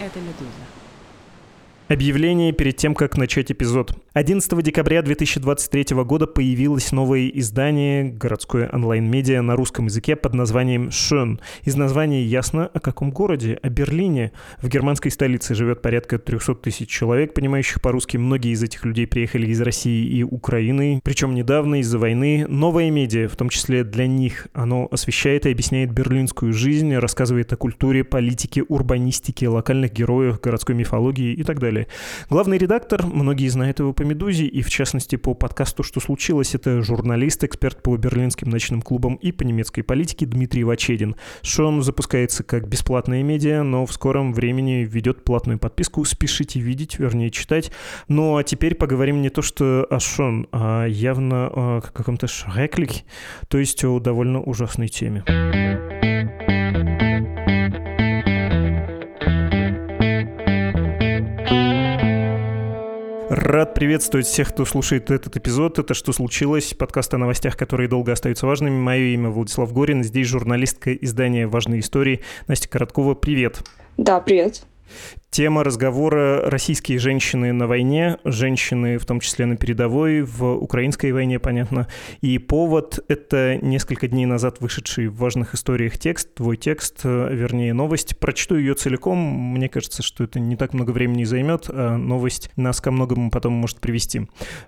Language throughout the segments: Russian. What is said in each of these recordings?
Это «Медуза». Объявление перед тем, как начать эпизод. 11 декабря 2023 года появилось новое издание городское онлайн-медиа на русском языке под названием «Шön». Из названия ясно, о каком городе, о Берлине. В германской столице живет порядка 300 тысяч человек, понимающих по-русски. Многие из этих людей приехали из России и Украины, причем недавно из-за войны. Новое медиа, в том числе для них, оно освещает и объясняет берлинскую жизнь, рассказывает о культуре, политике, урбанистике, локальных героях, городской мифологии и так далее далее. Главный редактор, многие знают его по «Медузе», и в частности по подкасту «Что случилось?» это журналист, эксперт по берлинским ночным клубам и по немецкой политике Дмитрий Вачедин. Шон запускается как бесплатная медиа, но в скором времени ведет платную подписку. Спешите видеть, вернее читать. Ну а теперь поговорим не то что о Шон, а явно о каком-то шреклик, то есть о довольно ужасной теме. Рад приветствовать всех, кто слушает этот эпизод. Это «Что случилось?» Подкаст о новостях, которые долго остаются важными. Мое имя Владислав Горин. Здесь журналистка издания «Важные истории» Настя Короткова. Привет. Да, привет. Тема разговора «Российские женщины на войне», женщины в том числе на передовой, в украинской войне, понятно. И повод — это несколько дней назад вышедший в важных историях текст, твой текст, э, вернее, новость. Прочту ее целиком. Мне кажется, что это не так много времени займет, а новость нас ко многому потом может привести.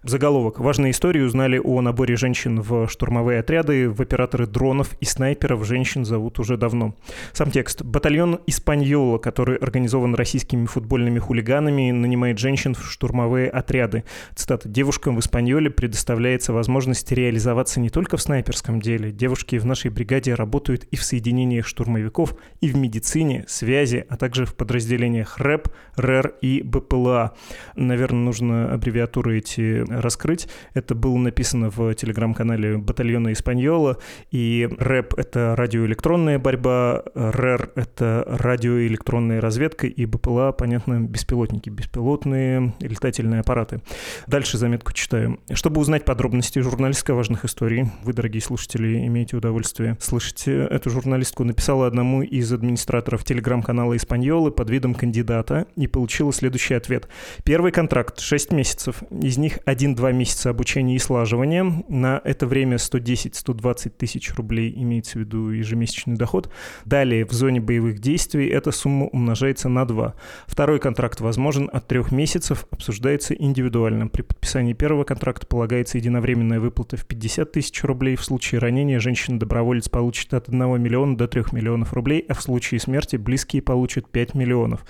Заголовок. Важные истории узнали о наборе женщин в штурмовые отряды, в операторы дронов и снайперов женщин зовут уже давно. Сам текст. Батальон «Испаньола», который организован российским российскими футбольными хулиганами нанимает женщин в штурмовые отряды. Цитата. «Девушкам в Испаньоле предоставляется возможность реализоваться не только в снайперском деле. Девушки в нашей бригаде работают и в соединениях штурмовиков, и в медицине, связи, а также в подразделениях РЭП, РЭР и БПЛА». Наверное, нужно аббревиатуры эти раскрыть. Это было написано в телеграм-канале батальона Испаньола, и РЭП — это радиоэлектронная борьба, РЭР — это радиоэлектронная разведка, и БПЛА была, понятно, беспилотники, беспилотные летательные аппараты. Дальше заметку читаю. Чтобы узнать подробности журналистской важных историй, вы, дорогие слушатели, имеете удовольствие слышать эту журналистку, написала одному из администраторов телеграм-канала «Испаньолы» под видом кандидата и получила следующий ответ. Первый контракт — 6 месяцев. Из них 1-2 месяца обучения и слаживания. На это время 110-120 тысяч рублей имеется в виду ежемесячный доход. Далее, в зоне боевых действий эта сумма умножается на 2. Второй контракт возможен от трех месяцев, обсуждается индивидуально. При подписании первого контракта полагается единовременная выплата в 50 тысяч рублей. В случае ранения женщина-доброволец получит от 1 миллиона до 3 миллионов рублей, а в случае смерти близкие получат 5 миллионов.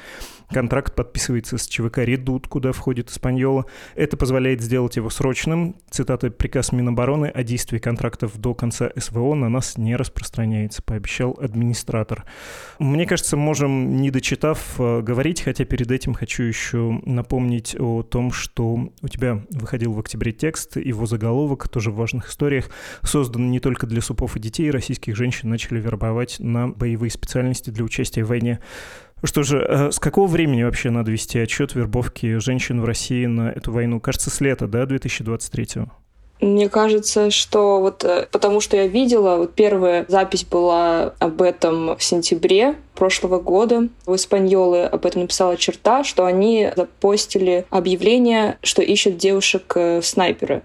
Контракт подписывается с ЧВК «Редут», куда входит Испаньола. Это позволяет сделать его срочным. Цитата «Приказ Минобороны о действии контрактов до конца СВО на нас не распространяется», пообещал администратор. Мне кажется, можем, не дочитав, э, говорить, хотя перед этим хочу еще напомнить о том, что у тебя выходил в октябре текст, его заголовок, тоже в важных историях, создан не только для супов и детей, российских женщин начали вербовать на боевые специальности для участия в войне. Что же, э, с какого времени вообще надо вести отчет вербовки женщин в России на эту войну? Кажется, с лета, да, 2023-го? Мне кажется, что вот э, потому что я видела, вот первая запись была об этом в сентябре прошлого года. В Испаньолы об этом написала черта, что они запостили объявление, что ищут девушек-снайперы. Э,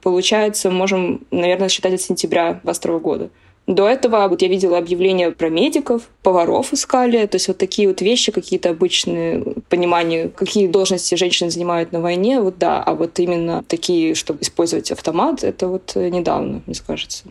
Получается, можем, наверное, считать от сентября 2022 года. До этого вот я видела объявления про медиков, поваров искали, то есть вот такие вот вещи, какие-то обычные понимания, какие должности женщины занимают на войне, вот да, а вот именно такие, чтобы использовать автомат, это вот недавно, мне кажется.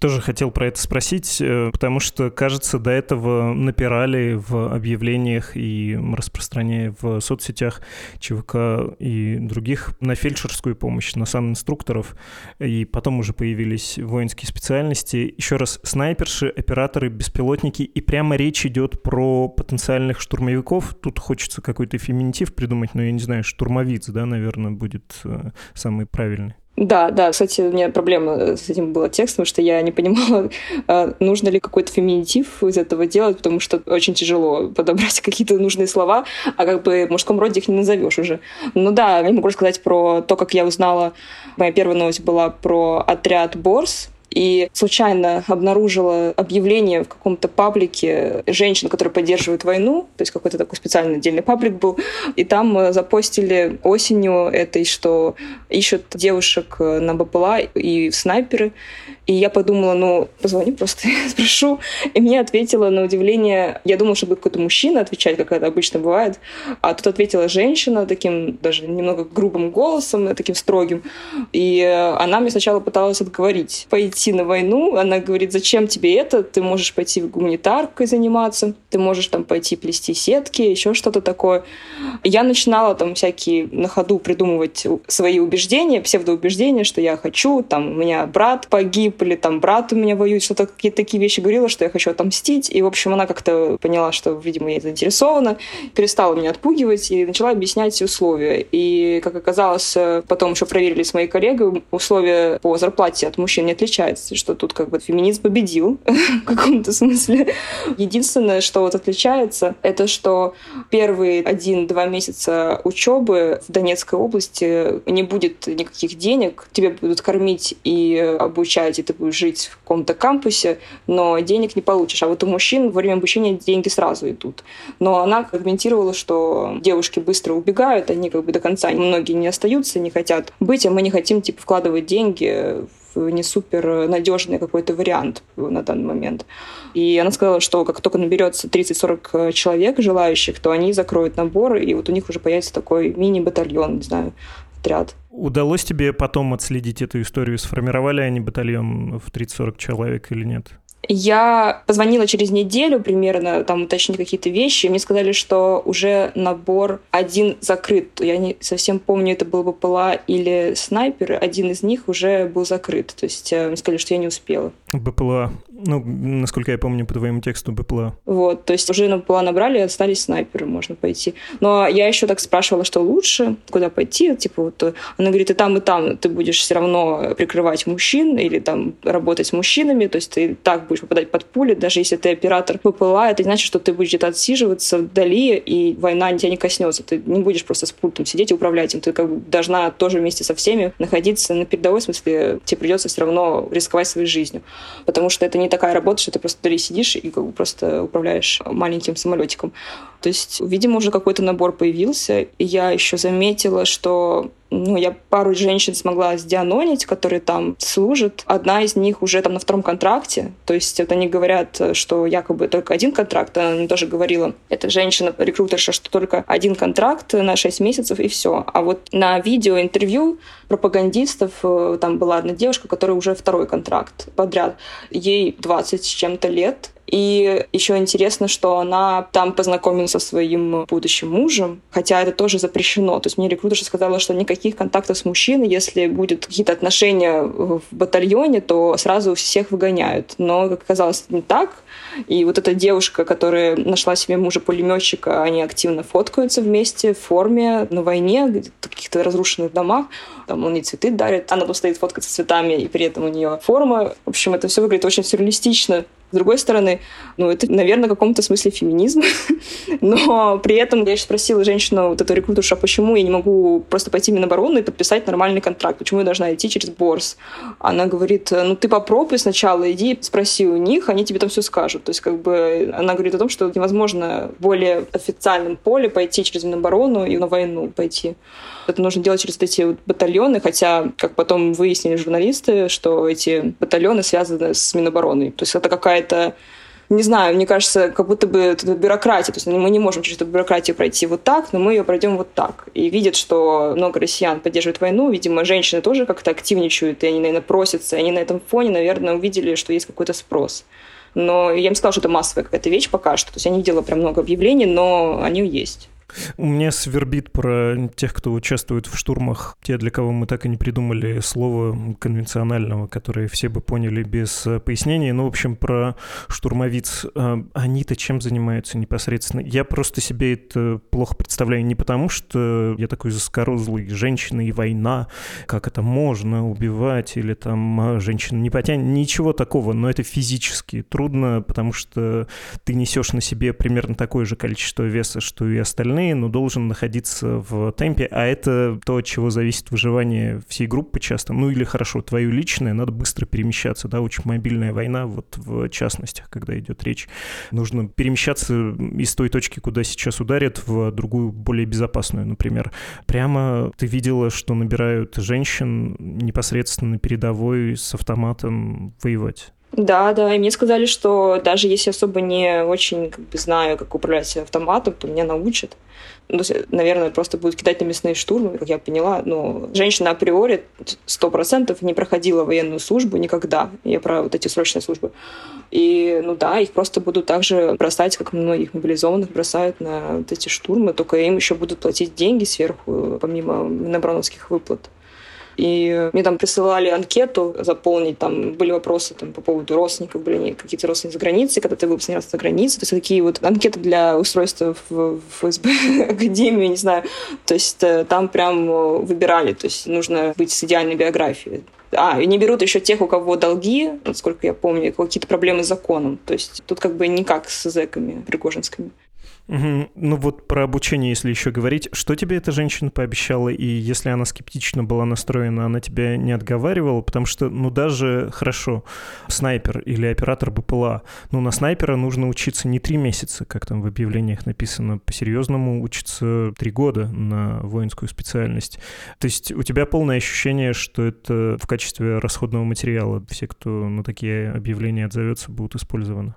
Тоже хотел про это спросить, э, потому что, кажется, до этого напирали в объявлениях и распространяя в соцсетях ЧВК и других на фельдшерскую помощь, на сам инструкторов, и потом уже появились воинские специальности. Еще раз, снайперши, операторы, беспилотники, и прямо речь идет про потенциальных штурмовиков. Тут хочется какой-то феминитив придумать, но я не знаю, штурмовиц, да, наверное, будет э, самый правильный. Да, да, кстати, у меня проблема с этим была текстом, что я не понимала, а, нужно ли какой-то феминитив из этого делать, потому что очень тяжело подобрать какие-то нужные слова, а как бы в мужском роде их не назовешь уже. Ну да, я могу рассказать про то, как я узнала. Моя первая новость была про отряд Борс, и случайно обнаружила объявление в каком-то паблике женщин, которые поддерживают войну, то есть какой-то такой специальный отдельный паблик был, и там э, запостили осенью этой, что ищут девушек э, на БПЛА и снайперы, и я подумала, ну, позвони просто, спрошу. И мне ответила на удивление, я думала, что будет какой-то мужчина отвечать, как это обычно бывает. А тут ответила женщина таким даже немного грубым голосом, таким строгим. И она мне сначала пыталась отговорить пойти на войну. Она говорит, зачем тебе это? Ты можешь пойти гуманитаркой заниматься, ты можешь там пойти плести сетки, еще что-то такое. Я начинала там всякие на ходу придумывать свои убеждения, псевдоубеждения, что я хочу, там, у меня брат погиб, или там брат у меня воюет, что-то какие-то такие вещи говорила, что я хочу отомстить. И, в общем, она как-то поняла, что, видимо, я заинтересована, перестала меня отпугивать и начала объяснять условия. И, как оказалось, потом еще проверили с моей коллегой, условия по зарплате от мужчин не отличаются, что тут как бы феминизм победил в каком-то смысле. Единственное, что вот отличается, это что первые один-два месяца учебы в Донецкой области не будет никаких денег, тебе будут кормить и обучать, и ты будешь жить в каком-то кампусе, но денег не получишь. А вот у мужчин во время обучения деньги сразу идут. Но она аргументировала, что девушки быстро убегают, они как бы до конца, многие не остаются, не хотят быть, а мы не хотим типа вкладывать деньги в не супер надежный какой-то вариант на данный момент. И она сказала, что как только наберется 30-40 человек желающих, то они закроют набор, и вот у них уже появится такой мини-батальон, не знаю, отряд. Удалось тебе потом отследить эту историю? Сформировали они батальон в 30-40 человек или нет? Я позвонила через неделю примерно, там уточнить какие-то вещи, мне сказали, что уже набор один закрыт. Я не совсем помню, это был БПЛА или снайпер, один из них уже был закрыт. То есть э, мне сказали, что я не успела. БПЛА. Ну, насколько я помню, по твоему тексту БПЛА. Вот, то есть уже на БПЛА набрали, остались снайперы, можно пойти. Но я еще так спрашивала, что лучше, куда пойти. Типа вот э, она говорит, и там, и там ты будешь все равно прикрывать мужчин или там работать с мужчинами, то есть ты так будешь попадать под пули, даже если ты оператор ППЛА, это не значит, что ты будешь где-то отсиживаться вдали, и война тебя не коснется. Ты не будешь просто с пультом сидеть и управлять им. Ты как бы должна тоже вместе со всеми находиться на передовой, смысле, тебе придется все равно рисковать своей жизнью. Потому что это не такая работа, что ты просто вдали сидишь и как бы просто управляешь маленьким самолетиком. То есть, видимо, уже какой-то набор появился. И я еще заметила, что ну, я пару женщин смогла сдианонить, которые там служат. Одна из них уже там на втором контракте. То есть вот они говорят, что якобы только один контракт. Она мне тоже говорила, эта женщина-рекрутерша, что только один контракт на 6 месяцев и все. А вот на видео интервью пропагандистов э, там была одна девушка, которая уже второй контракт подряд. Ей 20 с чем-то лет, и еще интересно, что она там познакомилась со своим будущим мужем, хотя это тоже запрещено. То есть мне рекрутерша сказала, что никаких контактов с мужчиной, если будет какие-то отношения в батальоне, то сразу всех выгоняют. Но, как оказалось, это не так. И вот эта девушка, которая нашла себе мужа-пулеметчика, они активно фоткаются вместе в форме на войне, в каких-то разрушенных домах. Там он ей цветы дарит, она тут стоит фоткаться цветами, и при этом у нее форма. В общем, это все выглядит очень сюрреалистично. С другой стороны, ну, это, наверное, в каком-то смысле феминизм. Но при этом я еще спросила женщину, вот эту рекрутершу, а почему я не могу просто пойти в Минобороны и подписать нормальный контракт? Почему я должна идти через Борс? Она говорит, ну, ты попробуй сначала, иди, спроси у них, они тебе там все скажут. То есть, как бы, она говорит о том, что невозможно в более официальном поле пойти через Миноборону и на войну пойти. Это нужно делать через эти вот батальоны, хотя, как потом выяснили журналисты, что эти батальоны связаны с Минобороны. То есть это какая-то не знаю, мне кажется, как будто бы это бюрократия. То есть мы не можем через эту бюрократию пройти вот так, но мы ее пройдем вот так. И видят, что много россиян поддерживают войну. Видимо, женщины тоже как-то активничают, и они, наверное, просятся. И они на этом фоне, наверное, увидели, что есть какой-то спрос. Но я им сказала, что это массовая какая-то вещь пока что. То есть я не видела прям много объявлений, но они есть. У меня свербит про тех, кто участвует в штурмах, те, для кого мы так и не придумали слово конвенционального, которое все бы поняли без э, пояснений. Ну, в общем, про штурмовиц. Э, они-то чем занимаются непосредственно? Я просто себе это плохо представляю не потому, что я такой заскорузлый женщина и война, как это можно убивать, или там э, женщина не потянет, ничего такого, но это физически трудно, потому что ты несешь на себе примерно такое же количество веса, что и остальные, остальные, но должен находиться в темпе, а это то, от чего зависит выживание всей группы часто. Ну или хорошо, твое личное, надо быстро перемещаться, да, очень мобильная война, вот в частностях, когда идет речь. Нужно перемещаться из той точки, куда сейчас ударят, в другую, более безопасную, например. Прямо ты видела, что набирают женщин непосредственно на передовой с автоматом воевать? Да, да, и мне сказали, что даже если особо не очень как бы, знаю, как управлять автоматом, то меня научат. Ну, наверное, просто будут кидать на мясные штурмы, как я поняла. Но женщина априори сто процентов не проходила военную службу никогда. Я про вот эти срочные службы. И, ну да, их просто будут также бросать, как многих мобилизованных бросают на вот эти штурмы, только им еще будут платить деньги сверху, помимо минобрановских выплат. И мне там присылали анкету заполнить, там были вопросы там, по поводу родственников, были какие-то родственники за границей, когда ты был последний раз за границей. То есть такие вот анкеты для устройства в ФСБ, Академию, не знаю. То есть э, там прям э, выбирали, то есть нужно быть с идеальной биографией. А, и не берут еще тех, у кого долги, насколько я помню, какие-то проблемы с законом. То есть тут как бы не как с зэками пригожинскими. Ну вот про обучение, если еще говорить, что тебе эта женщина пообещала, и если она скептично была настроена, она тебя не отговаривала, потому что, ну даже хорошо, снайпер или оператор БПЛА, ну на снайпера нужно учиться не три месяца, как там в объявлениях написано, по-серьезному учиться три года на воинскую специальность. То есть у тебя полное ощущение, что это в качестве расходного материала. Все, кто на такие объявления отзовется, будут использованы.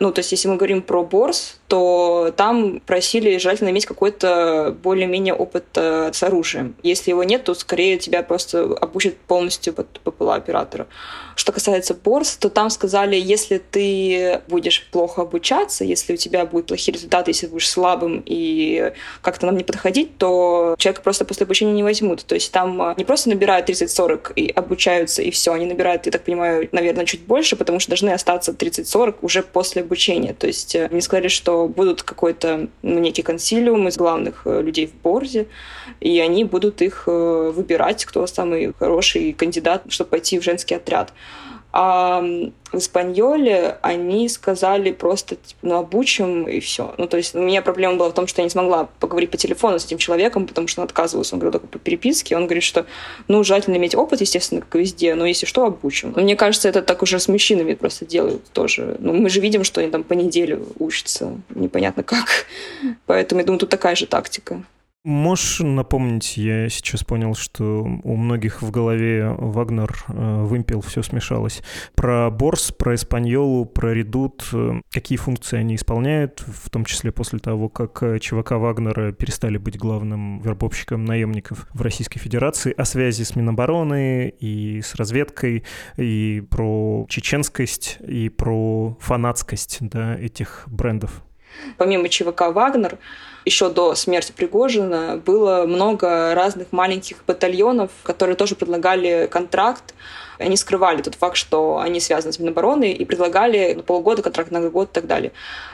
Ну, то есть, если мы говорим про Борс, то там просили желательно иметь какой-то более-менее опыт э, с оружием. Если его нет, то скорее тебя просто обучат полностью под ППЛА оператора. Что касается Борс, то там сказали, если ты будешь плохо обучаться, если у тебя будут плохие результаты, если будешь слабым и как-то нам не подходить, то человека просто после обучения не возьмут. То есть там э, не просто набирают 30-40 и обучаются, и все. Они набирают, я так понимаю, наверное, чуть больше, потому что должны остаться 30-40 уже после обучения. То есть э, они сказали, что будут какой-то ну, некий консилиум из главных э, людей в Борзе, и они будут их э, выбирать, кто самый хороший кандидат, чтобы пойти в женский отряд. А в Испаньоле они сказали просто, типа, ну, обучим, и все. Ну, то есть у меня проблема была в том, что я не смогла поговорить по телефону с этим человеком, потому что он отказывался. Он говорил только по переписке. Он говорит, что, ну, желательно иметь опыт, естественно, как везде, но если что, обучим. Но мне кажется, это так уже с мужчинами просто делают тоже. Ну, мы же видим, что они там по неделю учатся, непонятно как. Поэтому, я думаю, тут такая же тактика. Можешь напомнить, я сейчас понял, что у многих в голове Вагнер, э, вымпел, все смешалось. Про Борс, про Испаньолу, про Редут, э, какие функции они исполняют, в том числе после того, как э, ЧВК Вагнера перестали быть главным вербовщиком наемников в Российской Федерации, о связи с Минобороны и с разведкой, и про чеченскость, и про фанатскость да, этих брендов. Помимо ЧВК «Вагнер», еще до смерти Пригожина было много разных маленьких батальонов, которые тоже предлагали контракт. Они скрывали тот факт, что они связаны с Минобороны, и предлагали на полгода контракт на год и так далее.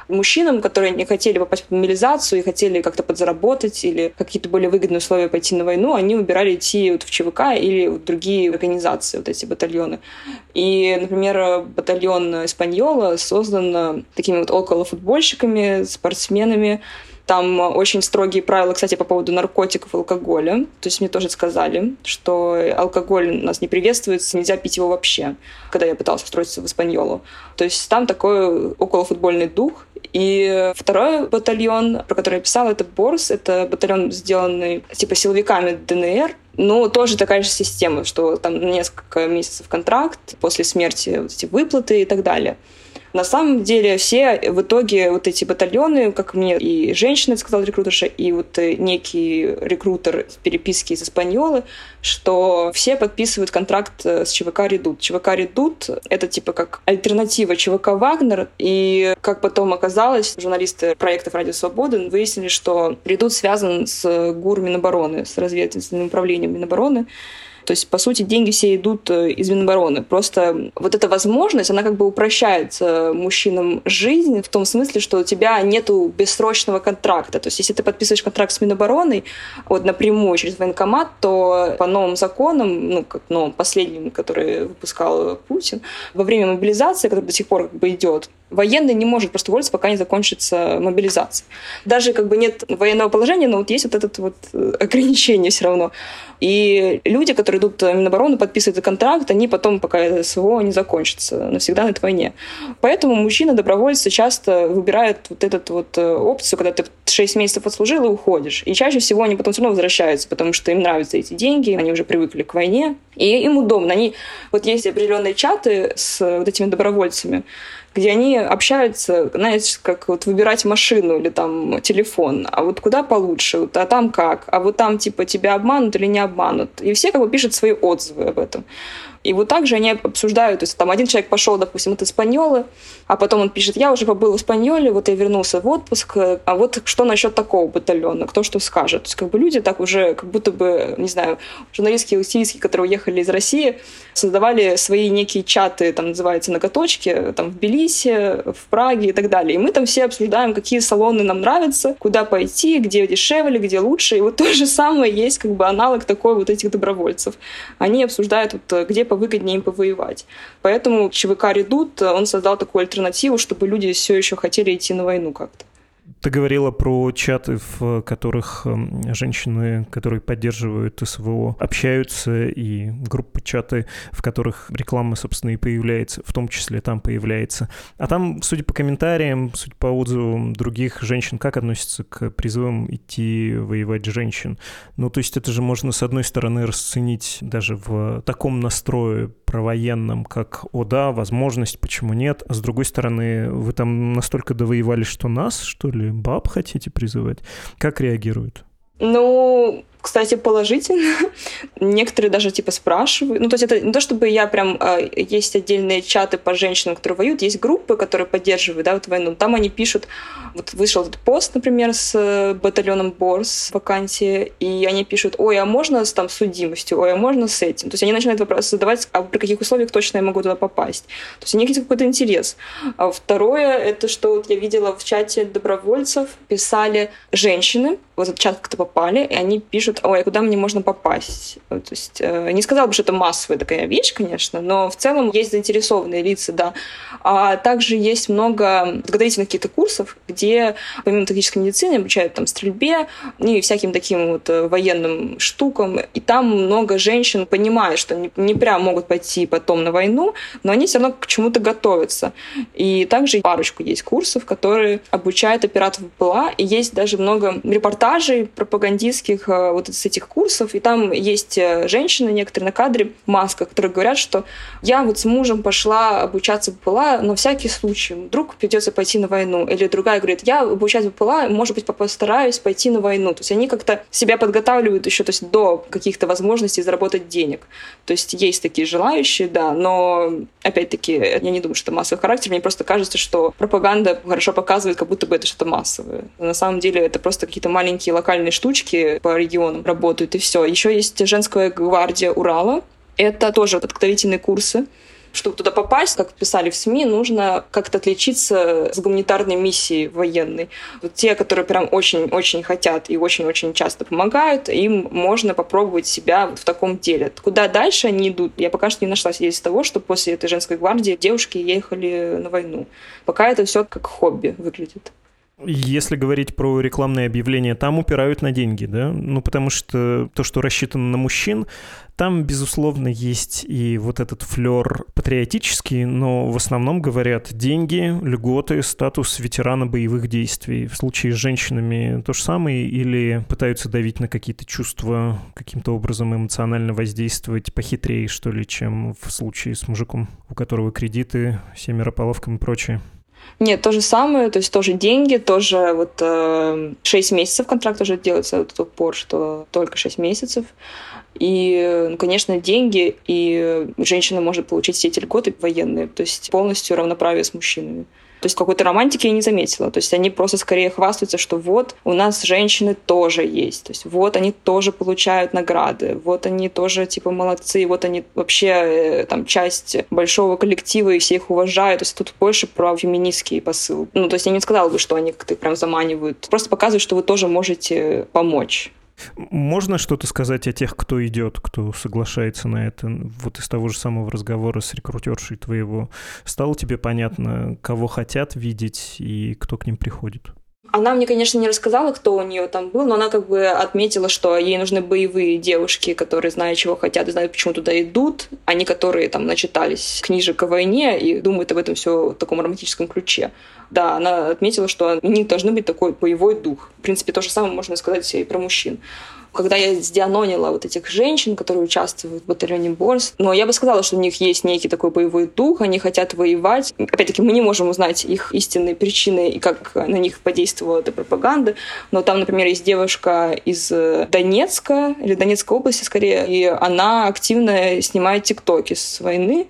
Мужчинам, которые не хотели попасть в мобилизацию и хотели как-то подзаработать или какие-то более выгодные условия пойти на войну, они выбирали идти вот в ЧВК или в другие организации, вот эти батальоны. И, например, батальон Испаньола создан такими вот околофутбольщиками, спортсменами, там очень строгие правила, кстати, по поводу наркотиков и алкоголя. То есть мне тоже сказали, что алкоголь у нас не приветствуется, нельзя пить его вообще, когда я пыталась устроиться в Испаньолу. То есть там такой околофутбольный дух. И второй батальон, про который я писала, это Борс. Это батальон, сделанный типа силовиками ДНР. Ну, тоже такая же система, что там несколько месяцев контракт, после смерти вот эти выплаты и так далее. На самом деле все в итоге вот эти батальоны, как мне и женщина сказала рекрутерша, и вот э, некий рекрутер в переписке из Испаньолы, что все подписывают контракт э, с ЧВК «Редут». ЧВК «Редут» — это типа как альтернатива ЧВК «Вагнер», и как потом оказалось, журналисты проектов «Радио Свободы» выяснили, что «Редут» связан с ГУР Минобороны, с разведывательным управлением Минобороны, то есть, по сути, деньги все идут э, из Минобороны. Просто вот эта возможность, она как бы упрощает мужчинам жизнь в том смысле, что у тебя нету бессрочного контракта. То есть, если ты подписываешь контракт с Минобороны вот напрямую через военкомат, то по новым законам, ну, как новым последним, который выпускал Путин, во время мобилизации, который до сих пор как бы идет, военный не может просто уволиться, пока не закончится мобилизация. Даже как бы нет военного положения, но вот есть вот это вот э, ограничение все равно. И люди, которые идут в Минобороны, подписывают контракт, они потом, пока СВО не закончится, навсегда на этой войне. Поэтому мужчины-добровольцы часто выбирают вот эту вот э, опцию, когда ты 6 месяцев отслужил и уходишь. И чаще всего они потом все равно возвращаются, потому что им нравятся эти деньги, они уже привыкли к войне, и им удобно. Они, вот есть определенные чаты с вот этими добровольцами, где они общаются, знаете, как вот выбирать машину или там телефон, а вот куда получше, вот, а там как, а вот там типа тебя обманут или не обманут. И все как бы пишут свои отзывы об этом. И вот также они обсуждают, то есть там один человек пошел, допустим, от Испаньолы, а потом он пишет, я уже побыл в Испаньоле, вот я вернулся в отпуск, а вот что насчет такого батальона, кто что скажет. То есть как бы люди так уже, как будто бы, не знаю, журналистские и которые уехали из России, создавали свои некие чаты, там называются ноготочки, там в Тбилиси, в Праге и так далее. И мы там все обсуждаем, какие салоны нам нравятся, куда пойти, где дешевле, где лучше. И вот то же самое есть как бы аналог такой вот этих добровольцев. Они обсуждают, вот, где повыгоднее им повоевать. Поэтому ЧВК «Редут», он создал такую альтернативу, чтобы люди все еще хотели идти на войну как-то. Ты говорила про чаты, в которых эм, женщины, которые поддерживают СВО, общаются, и группы чаты, в которых реклама, собственно, и появляется, в том числе там появляется. А там, судя по комментариям, судя по отзывам других женщин, как относятся к призывам идти воевать женщин? Ну, то есть это же можно, с одной стороны, расценить даже в таком настрое провоенном, как «О да, возможность, почему нет?», а с другой стороны, вы там настолько довоевали, что нас, что ли, баб хотите призывать? Как реагируют? Ну, кстати, положительно. Некоторые даже типа спрашивают. Ну, то есть это не то, чтобы я прям... Э, есть отдельные чаты по женщинам, которые воюют, есть группы, которые поддерживают, да, вот войну. Там они пишут... Вот вышел этот пост, например, с э, батальоном Борс вакансии, и они пишут, ой, а можно с там судимостью? Ой, а можно с этим? То есть они начинают вопрос задавать, а при каких условиях точно я могу туда попасть? То есть у них есть какой-то интерес. А второе, это что вот я видела в чате добровольцев, писали женщины, вот этот чат как-то попали, и они пишут, ой, а куда мне можно попасть? То есть э, не сказала бы, что это массовая такая вещь, конечно, но в целом есть заинтересованные лица, да. А также есть много подготовительных каких-то курсов, где помимо тактической медицины обучают там стрельбе и всяким таким вот э, военным штукам. И там много женщин понимают, что не, не прям могут пойти потом на войну, но они все равно к чему-то готовятся. И также парочку есть курсов, которые обучают операторов ПЛА, и есть даже много репортажей пропагандистских э, вот с этих курсов, и там есть э, женщины некоторые на кадре в масках, которые говорят, что я вот с мужем пошла обучаться БПЛА на всякий случай, вдруг придется пойти на войну. Или другая говорит, я обучаюсь в БПЛА, может быть, постараюсь пойти на войну. То есть они как-то себя подготавливают еще то есть до каких-то возможностей заработать денег. То есть есть такие желающие, да, но опять-таки я не думаю, что это массовый характер, мне просто кажется, что пропаганда хорошо показывает, как будто бы это что-то массовое. На самом деле это просто какие-то маленькие локальные штучки по регионам работают, и все. Еще есть женская гвардия Урала. Это тоже подготовительные курсы. Чтобы туда попасть, как писали в СМИ, нужно как-то отличиться с гуманитарной миссией военной. Вот те, которые прям очень-очень хотят и очень-очень часто помогают, им можно попробовать себя вот в таком деле. Куда дальше они идут, я пока что не нашла из того, что после этой женской гвардии девушки ехали на войну. Пока это все как хобби выглядит. Если говорить про рекламные объявления, там упирают на деньги, да? Ну, потому что то, что рассчитано на мужчин, там, безусловно, есть и вот этот флер патриотический, но в основном говорят деньги, льготы, статус ветерана боевых действий. В случае с женщинами то же самое или пытаются давить на какие-то чувства, каким-то образом эмоционально воздействовать похитрее, что ли, чем в случае с мужиком, у которого кредиты, семеро половкам и прочее. Нет, то же самое, то есть тоже деньги, тоже вот э, 6 месяцев контракт уже делается, вот упор, что только 6 месяцев. И, ну, конечно, деньги, и женщина может получить все эти льготы военные, то есть полностью равноправие с мужчинами. То есть какой-то романтики я не заметила. То есть они просто скорее хвастаются, что вот у нас женщины тоже есть. То есть вот они тоже получают награды, вот они тоже типа молодцы, вот они вообще э, там часть большого коллектива и все их уважают. То есть тут больше про феминистский посыл. Ну, то есть я не сказала бы, что они как-то прям заманивают. Просто показывают, что вы тоже можете помочь. Можно что-то сказать о тех, кто идет, кто соглашается на это? Вот из того же самого разговора с рекрутершей твоего стало тебе понятно, кого хотят видеть и кто к ним приходит? Она мне, конечно, не рассказала, кто у нее там был, но она как бы отметила, что ей нужны боевые девушки, которые знают, чего хотят и знают, почему туда идут, а не которые там начитались книжек о войне и думают об этом все в таком романтическом ключе. Да, она отметила, что у них должны быть такой боевой дух. В принципе, то же самое можно сказать и про мужчин когда я сдианонила вот этих женщин, которые участвуют в батальоне Борс, но я бы сказала, что у них есть некий такой боевой дух, они хотят воевать. Опять-таки, мы не можем узнать их истинные причины и как на них подействовала эта пропаганда, но там, например, есть девушка из Донецка, или Донецкой области скорее, и она активно снимает тиктоки с войны,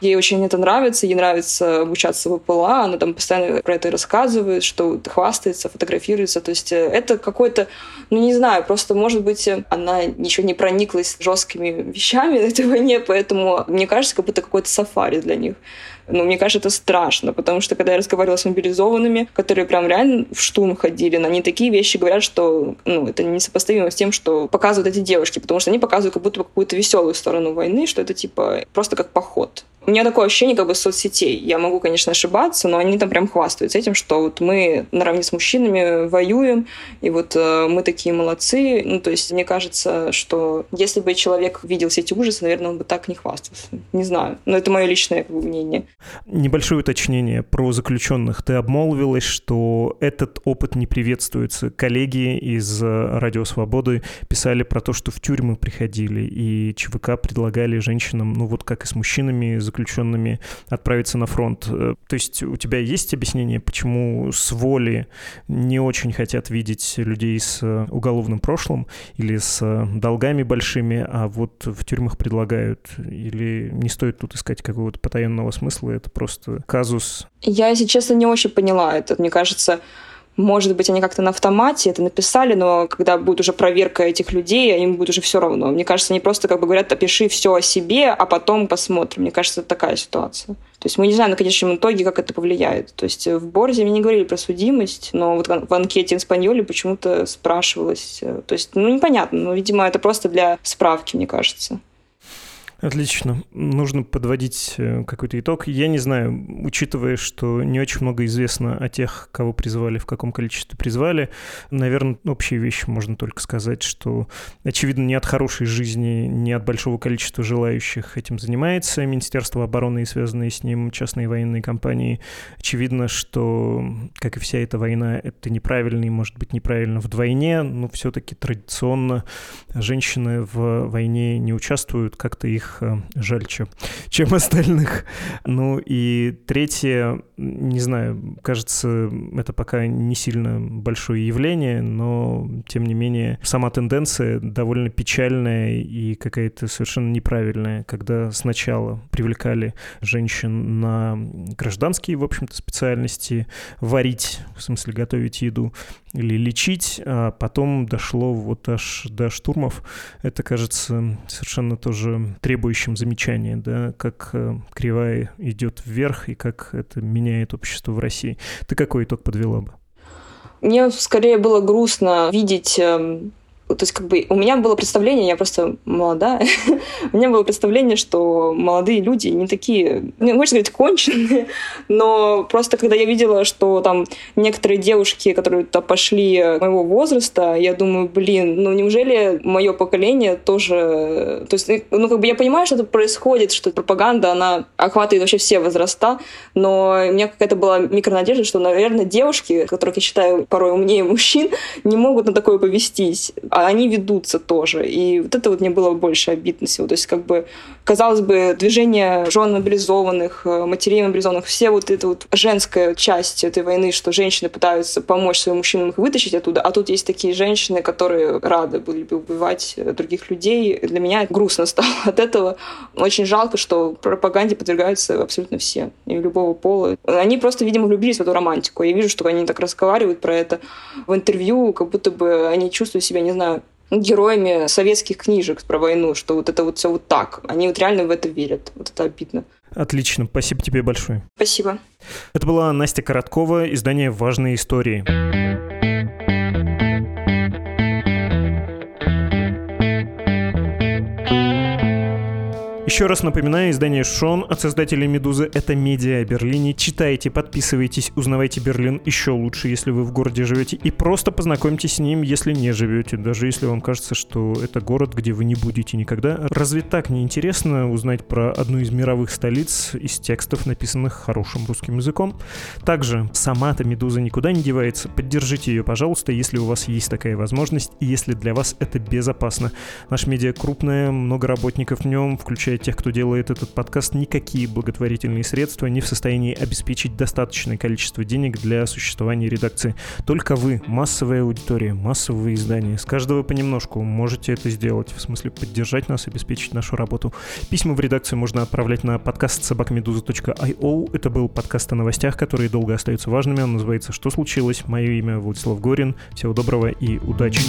Ей очень это нравится, ей нравится обучаться в ПЛА, она там постоянно про это рассказывает, что хвастается, фотографируется. То есть э, это какой-то, ну не знаю, просто, может быть, она еще не прониклась жесткими вещами на этой войне, поэтому мне кажется, как будто какой-то сафари для них. Но мне кажется, это страшно, потому что когда я разговаривала с мобилизованными, которые прям реально в штурм ходили, они такие вещи говорят, что ну, это несопоставимо с тем, что показывают эти девушки, потому что они показывают как будто какую-то веселую сторону войны, что это типа просто как поход. У меня такое ощущение как бы соцсетей. Я могу, конечно, ошибаться, но они там прям хвастаются этим, что вот мы наравне с мужчинами воюем, и вот э, мы такие молодцы. Ну, то есть мне кажется, что если бы человек видел все эти ужасы, наверное, он бы так не хвастался. Не знаю. Но это мое личное мнение. Небольшое уточнение про заключенных. Ты обмолвилась, что этот опыт не приветствуется. Коллеги из э, «Радио Свободы» писали про то, что в тюрьмы приходили, и ЧВК предлагали женщинам, ну вот как и с мужчинами, заключенными отправиться на фронт. Э, то есть у тебя есть объяснение, почему с воли не очень хотят видеть людей с э, уголовным прошлым или с э, долгами большими, а вот в тюрьмах предлагают? Или не стоит тут искать какого-то потаенного смысла, это просто казус? Я, если честно, не очень поняла это. Мне кажется, может быть, они как-то на автомате это написали, но когда будет уже проверка этих людей, им будет уже все равно. Мне кажется, они просто как бы говорят, опиши все о себе, а потом посмотрим. Мне кажется, это такая ситуация. То есть мы не знаем на конечном итоге, как это повлияет. То есть в Борзе мне не говорили про судимость, но вот в анкете Инспаньоли почему-то спрашивалось. То есть, ну, непонятно. Но, видимо, это просто для справки, мне кажется. Отлично. Нужно подводить э, какой-то итог. Я не знаю, учитывая, что не очень много известно о тех, кого призвали, в каком количестве призвали, наверное, общие вещи можно только сказать, что, очевидно, не от хорошей жизни, не от большого количества желающих этим занимается Министерство обороны и связанные с ним частные военные компании. Очевидно, что, как и вся эта война, это неправильно и, может быть, неправильно вдвойне, но все-таки традиционно женщины в войне не участвуют, как-то их их э, жальче, чем остальных. Ну и третье, не знаю, кажется, это пока не сильно большое явление, но тем не менее сама тенденция довольно печальная и какая-то совершенно неправильная, когда сначала привлекали женщин на гражданские, в общем-то, специальности, варить, в смысле готовить еду, или лечить, а потом дошло вот аж до штурмов. Это кажется совершенно тоже требующим замечания, да, как э, кривая идет вверх и как это меняет общество в России. Ты какой итог подвела бы? Мне скорее было грустно видеть эм, то есть как бы у меня было представление, я просто молодая, у меня было представление, что молодые люди не такие, не можно сказать, конченые, но просто когда я видела, что там некоторые девушки, которые туда пошли моего возраста, я думаю, блин, ну неужели мое поколение тоже... То есть, ну как бы я понимаю, что это происходит, что пропаганда, она охватывает вообще все возраста, но у меня какая-то была микронадежда, что, наверное, девушки, которых я считаю порой умнее мужчин, не могут на такое повестись а они ведутся тоже. И вот это вот мне было больше обидно всего. То есть как бы, казалось бы, движение жен мобилизованных, э, матерей мобилизованных, все вот эта вот женская часть этой войны, что женщины пытаются помочь своим мужчинам их вытащить оттуда, а тут есть такие женщины, которые рады были бы убивать э, других людей. Для меня грустно стало от этого. Очень жалко, что пропаганде подвергаются абсолютно все, и любого пола. Они просто, видимо, влюбились в эту романтику. Я вижу, что они так разговаривают про это в интервью, как будто бы они чувствуют себя, не знаю, знаю, героями советских книжек про войну, что вот это вот все вот так. Они вот реально в это верят. Вот это обидно. Отлично, спасибо тебе большое. Спасибо. Это была Настя Короткова, издание «Важные истории». Еще раз напоминаю, издание Шон от создателей «Медузы» — это медиа о Берлине. Читайте, подписывайтесь, узнавайте Берлин еще лучше, если вы в городе живете, и просто познакомьтесь с ним, если не живете, даже если вам кажется, что это город, где вы не будете никогда. Разве так не интересно узнать про одну из мировых столиц из текстов, написанных хорошим русским языком? Также сама-то «Медуза» никуда не девается. Поддержите ее, пожалуйста, если у вас есть такая возможность, и если для вас это безопасно. Наш медиа крупное, много работников в нем, включая тех, кто делает этот подкаст, никакие благотворительные средства не в состоянии обеспечить достаточное количество денег для существования редакции. Только вы, массовая аудитория, массовые издания, с каждого понемножку можете это сделать, в смысле поддержать нас, обеспечить нашу работу. Письма в редакцию можно отправлять на подкаст собакамедуза.io. Это был подкаст о новостях, которые долго остаются важными. Он называется «Что случилось?». Мое имя Владислав Горин. Всего доброго и удачи.